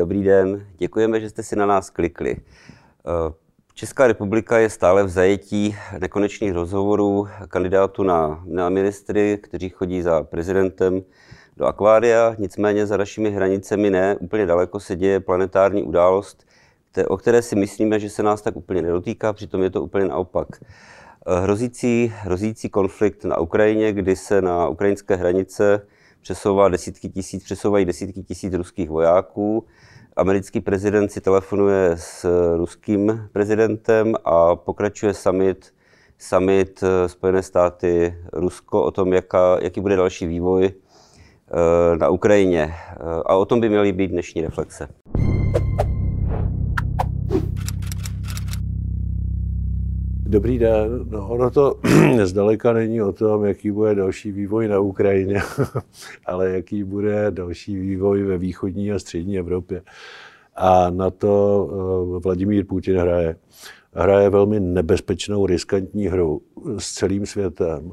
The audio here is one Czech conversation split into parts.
dobrý den. Děkujeme, že jste si na nás klikli. Eh, Česká republika je stále v zajetí nekonečných rozhovorů kandidátů na, na ministry, kteří chodí za prezidentem do akvária. Nicméně za našimi hranicemi ne, úplně daleko se děje planetární událost, o které si myslíme, že se nás tak úplně nedotýká, přitom je to úplně naopak. Eh, hrozící, hrozící konflikt na Ukrajině, kdy se na ukrajinské hranice přesouvá desítky tisíc, přesouvají desítky tisíc ruských vojáků. Americký prezident si telefonuje s ruským prezidentem a pokračuje summit, summit eh, Spojené státy, Rusko o tom, jaká, jaký bude další vývoj eh, na Ukrajině. A o tom by měly být dnešní reflexe. Dobrý den. No, ono to zdaleka není o tom, jaký bude další vývoj na Ukrajině, ale jaký bude další vývoj ve východní a střední Evropě. A na to eh, Vladimír Putin hraje. Hraje velmi nebezpečnou, riskantní hru s celým světem.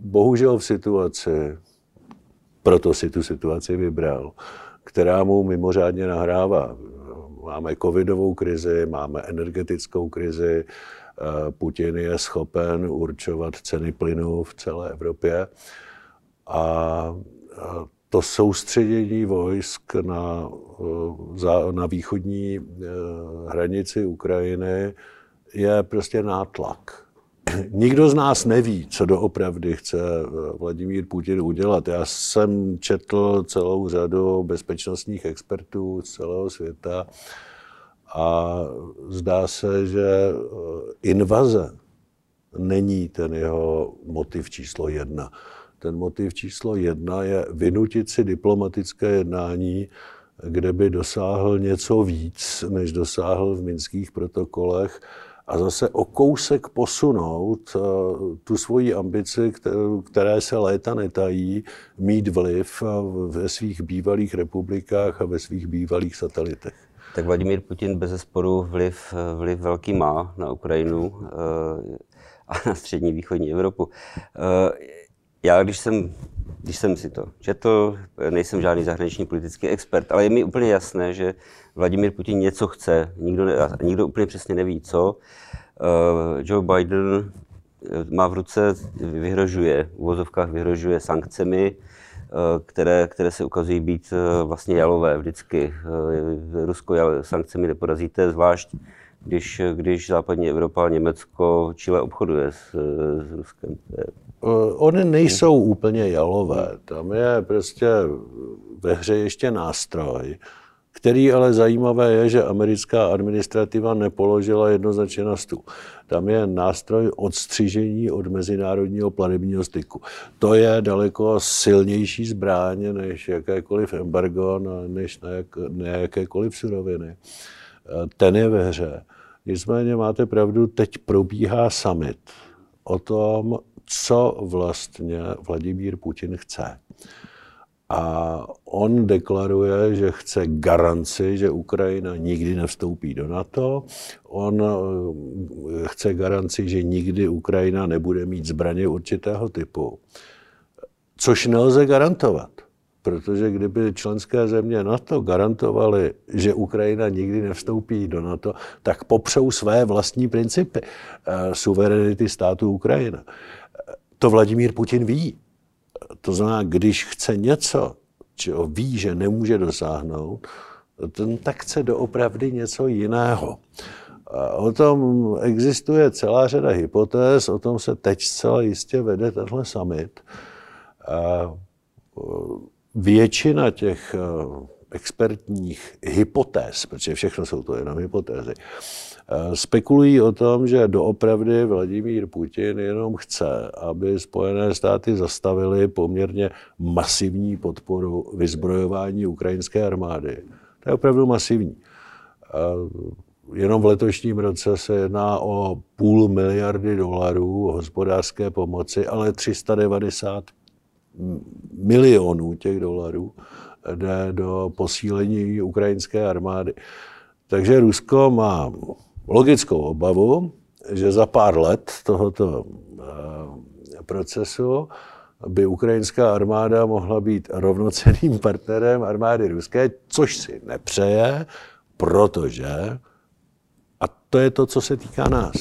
Bohužel v situaci, proto si tu situaci vybral, která mu mimořádně nahrává. Máme covidovou krizi, máme energetickou krizi, Putin je schopen určovat ceny plynu v celé Evropě a to soustředění vojsk na, na východní hranici Ukrajiny je prostě nátlak. Nikdo z nás neví, co doopravdy chce Vladimír Putin udělat. Já jsem četl celou řadu bezpečnostních expertů z celého světa, a zdá se, že eh, invaze není ten jeho motiv číslo jedna. Ten motiv číslo jedna je vynutit si diplomatické jednání, kde by dosáhl něco víc, než dosáhl v minských protokolech, a zase o kousek posunout eh, tu svoji ambici, které se léta netají, mít vliv eh, ve svých bývalých republikách a ve svých bývalých satelitech. Tak Vladimír Putin bez zesporu vliv, vliv velký má na Ukrajinu eh, a na střední východní Evropu. Eh, já, když jsem, když jsem si to četl, nejsem žádný zahraniční politický expert, ale je mi úplně jasné, že Vladimír Putin něco chce, nikdo, ne, nikdo úplně přesně neví, co. Eh, Joe Biden má v ruce, vyhrožuje, v uvozovkách vyhrožuje sankcemi, které, které se ukazují být eh, vlastně jalové vždycky. Eh, Rusko sankcemi neporazíte, zvlášť když, když západní Evropa, Německo, Chile obchoduje s, s Ruskem. Ony nejsou úplně jalové. Tam je prostě ve hře ještě nástroj, který ale zajímavé je, že americká administrativa nepoložila jednoznačně na stůl. Tam je nástroj odstřižení od mezinárodního planebního styku. To je daleko silnější zbraň než jakékoliv embargo, než na, jak, na jakékoliv suroviny. Ten je ve hře. Nicméně máte pravdu, teď probíhá summit o tom, co vlastně Vladimír Putin chce. A on deklaruje, že chce garanci, že Ukrajina nikdy nevstoupí do NATO. On eh, chce garanci, že nikdy Ukrajina nebude mít zbraně určitého typu. Což nelze garantovat, protože kdyby členské země NATO garantovaly, že Ukrajina nikdy nevstoupí do NATO, tak popřou své vlastní principy eh, suverenity státu Ukrajina. To Vladimír Putin ví. To znamená, když chce něco, čeho ví, že nemůže dosáhnout, ten tak chce doopravdy něco jiného. A o tom existuje celá řada hypotéz, o tom se teď zcela jistě vede tenhle summit. A většina těch expertních hypotéz, protože všechno jsou to jenom hypotézy, spekulují o tom, že doopravdy Vladimír Putin jenom chce, aby Spojené státy zastavily poměrně masivní podporu vyzbrojování ukrajinské armády. To je opravdu masivní. Jenom v letošním roce se jedná o půl miliardy dolarů hospodářské pomoci, ale 390 milionů těch dolarů jde do posílení ukrajinské armády. Takže Rusko má logickou obavu, že za pár let tohoto eh, procesu by ukrajinská armáda mohla být rovnocenným partnerem armády ruské, což si nepřeje, protože, a to je to, co se týká nás,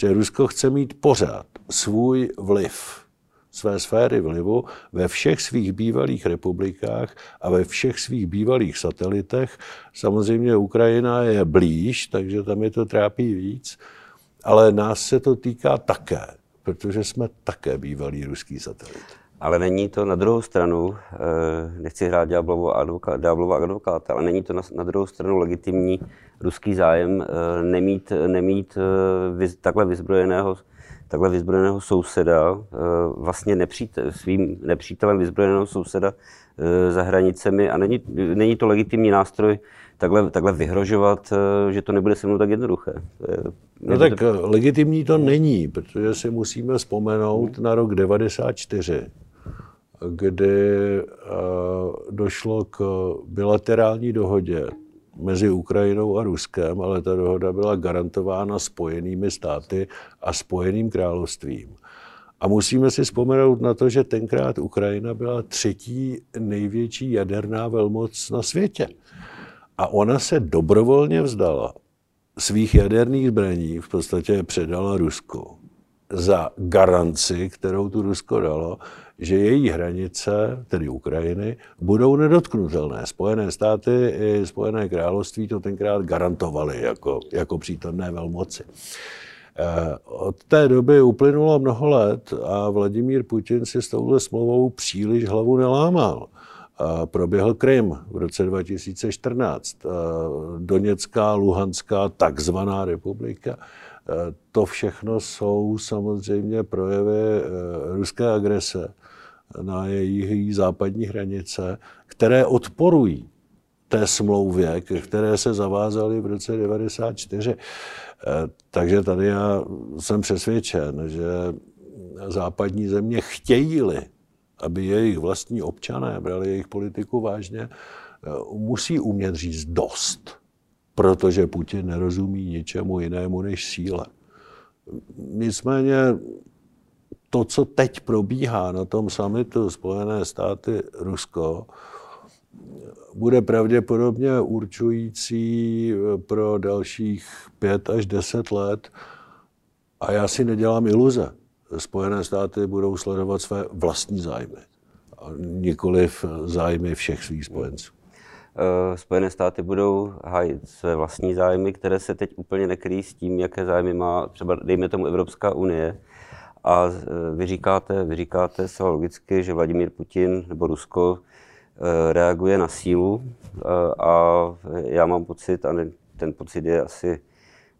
že Rusko chce mít pořád svůj vliv, své sféry vlivu ve všech svých bývalých republikách a ve všech svých bývalých satelitech. Samozřejmě Ukrajina je blíž, takže tam je to trápí víc, ale nás se to týká také, protože jsme také bývalý ruský satelit. Ale není to na druhou stranu, eh, nechci hrát ďáblovou advokát, advokáta, ale není to na, na druhou stranu legitimní ruský zájem eh, nemít, nemít eh, takhle vyzbrojeného takhle vyzbrojeného souseda, vlastně nepřítel, svým nepřítelem vyzbrojeného souseda za hranicemi a není, není to legitimní nástroj takhle, takhle vyhrožovat, že to nebude se mnou tak jednoduché. No tak to... legitimní to není, protože si musíme vzpomenout na rok 94, kdy eh, došlo k bilaterální dohodě mezi Ukrajinou a Ruskem, ale ta dohoda byla garantována spojenými státy a spojeným královstvím. A musíme si vzpomenout na to, že tenkrát Ukrajina byla třetí největší jaderná velmoc na světě. A ona se dobrovolně vzdala svých jaderných zbraní, v podstatě předala Rusku za garanci, kterou tu Rusko dalo, že její hranice, tedy Ukrajiny, budou nedotknutelné. Spojené státy i Spojené království to tenkrát garantovaly jako, jako přítomné velmoci. Eh, od té doby uplynulo mnoho let a Vladimír Putin si s touhle smlouvou příliš hlavu nelámal. Proběhl Krym v roce 2014, eh, Doněcká, Luhanská, takzvaná republika. Eh, to všechno jsou samozřejmě projevy ruské agrese na její západní hranice, které odporují té smlouvě, které se zavázali v roce 1994. Eh, takže tady já jsem přesvědčen, že západní země chtějí-li, aby jejich vlastní občané brali jejich politiku vážně, eh, musí umět říct dost, protože Putin nerozumí ničemu jinému než síle. Nicméně to, co teď probíhá na tom samitu Spojené státy Rusko, bude pravděpodobně určující pro dalších pět až deset let. A já si nedělám iluze. Spojené státy budou sledovat své vlastní zájmy, nikoliv zájmy všech svých spojenců. Eh, Spojené státy budou hájit své vlastní zájmy, které se teď úplně nekryjí s tím, jaké zájmy má třeba, dejme tomu, Evropská unie. A e, vy říkáte, vy říkáte se logicky, že Vladimír Putin nebo Rusko e, reaguje na sílu a já mám pocit, a ten pocit je asi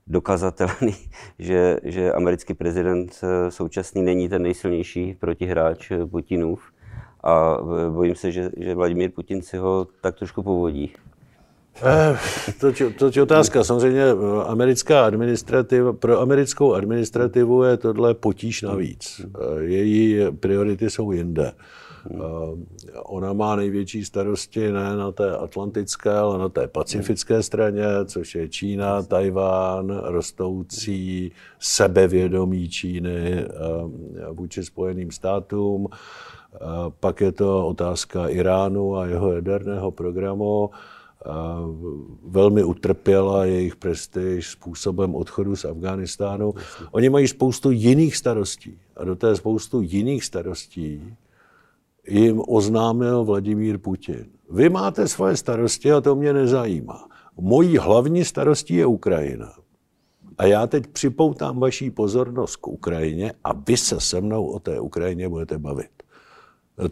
dokazatelný, že, že americký prezident současný není ten nejsilnější protihráč Putinův a bojím se, že, že Vladimír Putin si ho tak trošku povodí. Eh, to, to je otázka. Samozřejmě eh, americká administrativa, pro americkou administrativu je tohle potíž navíc. Eh, její priority jsou jinde. Ona má největší starosti ne na té atlantické, ale na té pacifické straně, což je Čína, Tajván, rostoucí sebevědomí Číny vůči Spojeným státům. Pak je to otázka Iránu a jeho jaderného programu velmi utrpěla jejich prestiž způsobem odchodu z Afghánistánu. Oni mají spoustu jiných starostí a do té spoustu jiných starostí jim oznámil Vladimír Putin. Vy máte svoje starosti a to mě nezajímá. Mojí hlavní starostí je Ukrajina. A já teď připoutám vaší pozornost k Ukrajině a vy se se mnou o té Ukrajině budete bavit.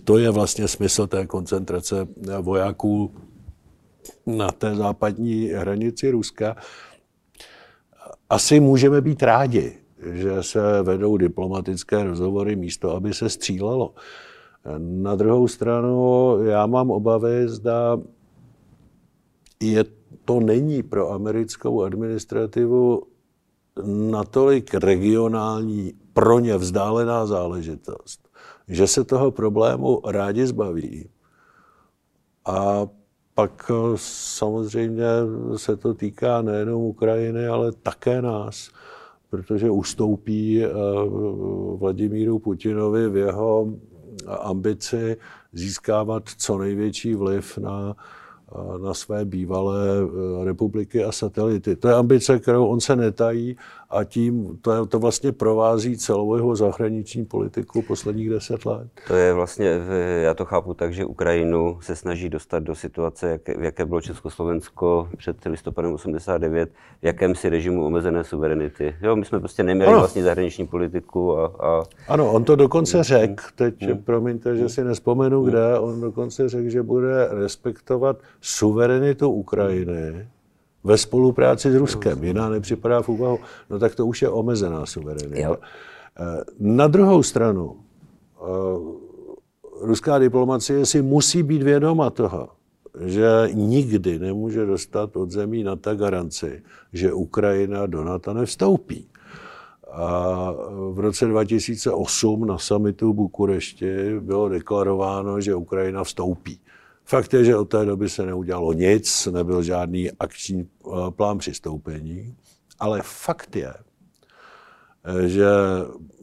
To je vlastně smysl té koncentrace vojáků na té západní hranici Ruska, asi můžeme být rádi, že se vedou diplomatické rozhovory místo, aby se střílelo. Na druhou stranu já mám obavy, zda je, to není pro americkou administrativu natolik regionální, pro ně vzdálená záležitost, že se toho problému rádi zbaví. A pak eh, samozřejmě se to týká nejenom Ukrajiny, ale také nás, protože ustoupí eh, Vladimíru Putinovi v jeho ambici získávat co největší vliv na na své bývalé eh, republiky a satelity. To je ambice, kterou on se netají a tím to, to vlastně provází celou jeho zahraniční politiku posledních deset let. To je vlastně, já to chápu tak, že Ukrajinu se snaží dostat do situace, jak, v jaké bylo Československo před listopadem 89, v jakémsi režimu omezené suverenity. Jo, my jsme prostě neměli ano. vlastně zahraniční politiku a, a... Ano, on to dokonce hmm. řekl, teď hmm. promiňte, že si nespomenu, hmm. kde, on dokonce řekl, že bude respektovat suverenitu Ukrajiny ve spolupráci s Ruskem. Jiná nepřipadá v úvahu. No tak to už je omezená suverenita. Jo. Eh, na druhou stranu, eh, ruská diplomacie si musí být vědoma toho, že nikdy nemůže dostat od zemí na ta garanci, že Ukrajina do NATO nevstoupí. A v roce 2008 na samitu v Bukurešti bylo deklarováno, že Ukrajina vstoupí. Fakt je, že od té doby se neudělalo nic, nebyl žádný akční eh, plán přistoupení, ale fakt je, že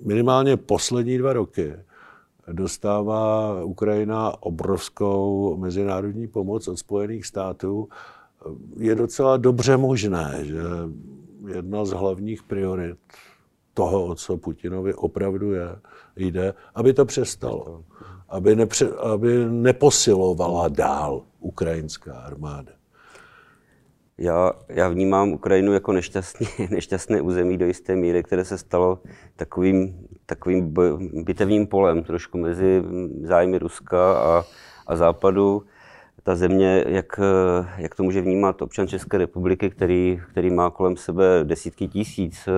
minimálně poslední dva roky dostává Ukrajina obrovskou mezinárodní pomoc od Spojených států. Je docela dobře možné, že jedna z hlavních priorit toho, o co Putinovi opravdu je, jde, aby to přestalo aby, nepře, aby neposilovala dál ukrajinská armáda. Já, já vnímám Ukrajinu jako nešťastný, nešťastné území do jisté míry, které se stalo takovým, takovým bitevním polem trošku mezi zájmy Ruska a, a Západu. Ta země, jak, jak to může vnímat občan České republiky, který, který má kolem sebe desítky tisíc,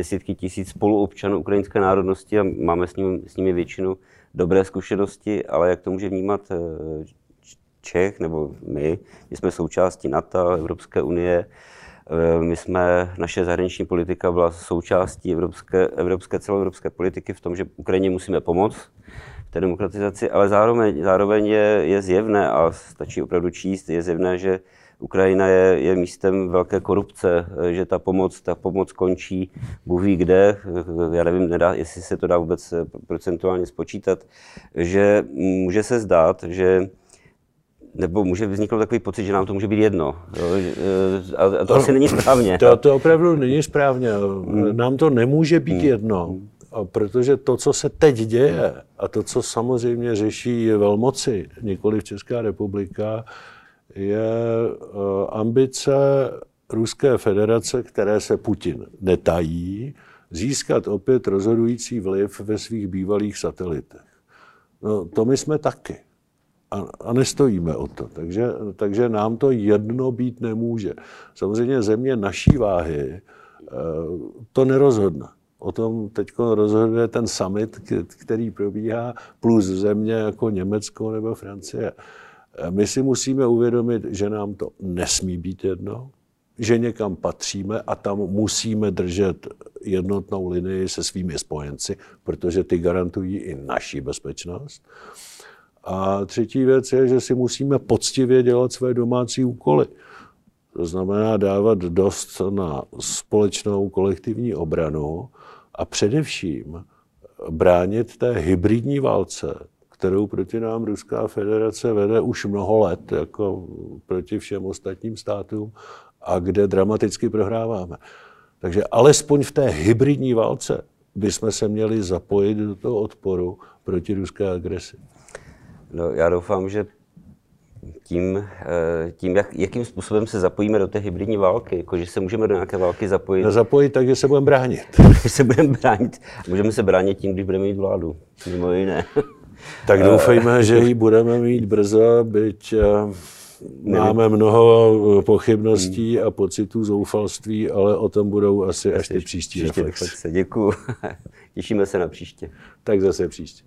desítky tisíc spoluobčanů ukrajinské národnosti a máme s nimi, s nimi většinu dobré zkušenosti, ale jak to může vnímat eh, Čech nebo my, my jsme součástí NATO, Evropské unie, eh, my jsme, naše zahraniční politika byla součástí evropské, evropské celoevropské politiky v tom, že Ukrajině musíme pomoct v té demokratizaci, ale zároveň, zároveň je, je zjevné, a stačí opravdu číst, je zjevné, že Ukrajina je, je místem velké korupce, že ta pomoc, ta pomoc končí Bůh ví kde, já nevím, nedá, jestli se to dá vůbec procentuálně spočítat, že může se zdát, že nebo může vzniknout takový pocit, že nám to může být jedno. A to asi není správně. To, to opravdu není správně. Hmm. Nám to nemůže být hmm. jedno, protože to, co se teď děje, a to, co samozřejmě řeší velmoci, nikoli v Česká republika, je eh, ambice Ruské federace, které se Putin netají, získat opět rozhodující vliv ve svých bývalých satelitech. No, to my jsme taky. A, a nestojíme o to. Takže, takže nám to jedno být nemůže. Samozřejmě země naší váhy eh, to nerozhodne. O tom teď rozhoduje ten summit, který probíhá, plus země jako Německo nebo Francie. My si musíme uvědomit, že nám to nesmí být jedno, že někam patříme a tam musíme držet jednotnou linii se svými spojenci, protože ty garantují i naši bezpečnost. A třetí věc je, že si musíme poctivě dělat své domácí úkoly. To znamená dávat dost na společnou kolektivní obranu a především bránit té hybridní válce, kterou proti nám Ruská federace vede už mnoho let, jako proti všem ostatním státům, a kde dramaticky prohráváme. Takže alespoň v té hybridní válce bychom se měli zapojit do toho odporu proti ruské agresi. No, já doufám, že tím, eh, tím jak, jakým způsobem se zapojíme do té hybridní války, jako že se můžeme do nějaké války zapojit. No, zapojit tak, že se budeme bránit. že se budeme bránit. Můžeme se bránit tím, když budeme mít vládu, mimo jiné. Tak doufejme, že ji budeme mít brzo, byť eh, máme mnoho eh, pochybností a pocitů zoufalství, ale o tom budou asi až ty příští, příští reflexe. Děkuji. Těšíme se na příště. Tak zase příště.